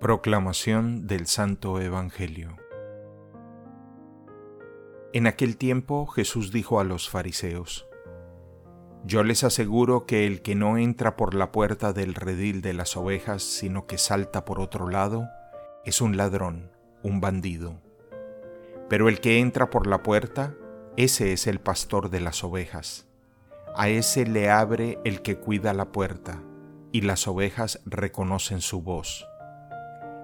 Proclamación del Santo Evangelio En aquel tiempo Jesús dijo a los fariseos, Yo les aseguro que el que no entra por la puerta del redil de las ovejas, sino que salta por otro lado, es un ladrón, un bandido. Pero el que entra por la puerta, ese es el pastor de las ovejas. A ese le abre el que cuida la puerta, y las ovejas reconocen su voz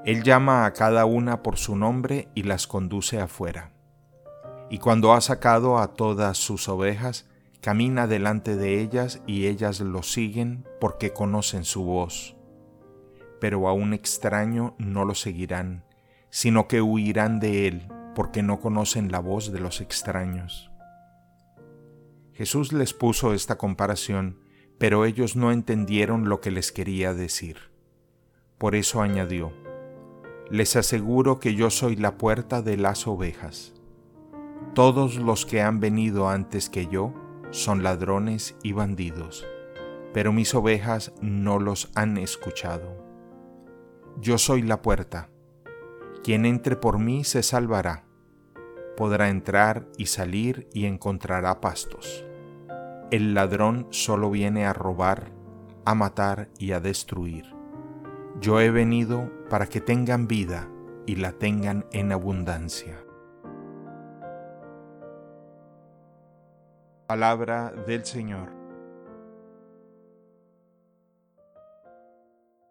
él llama a cada una por su nombre y las conduce afuera. Y cuando ha sacado a todas sus ovejas, camina delante de ellas y ellas lo siguen porque conocen su voz. Pero a un extraño no lo seguirán, sino que huirán de él porque no conocen la voz de los extraños. Jesús les puso esta comparación, pero ellos no entendieron lo que les quería decir. Por eso añadió, les aseguro que yo soy la puerta de las ovejas. Todos los que han venido antes que yo son ladrones y bandidos, pero mis ovejas no los han escuchado. Yo soy la puerta. Quien entre por mí se salvará. Podrá entrar y salir y encontrará pastos. El ladrón solo viene a robar, a matar y a destruir. Yo he venido para que tengan vida y la tengan en abundancia. Palabra del Señor.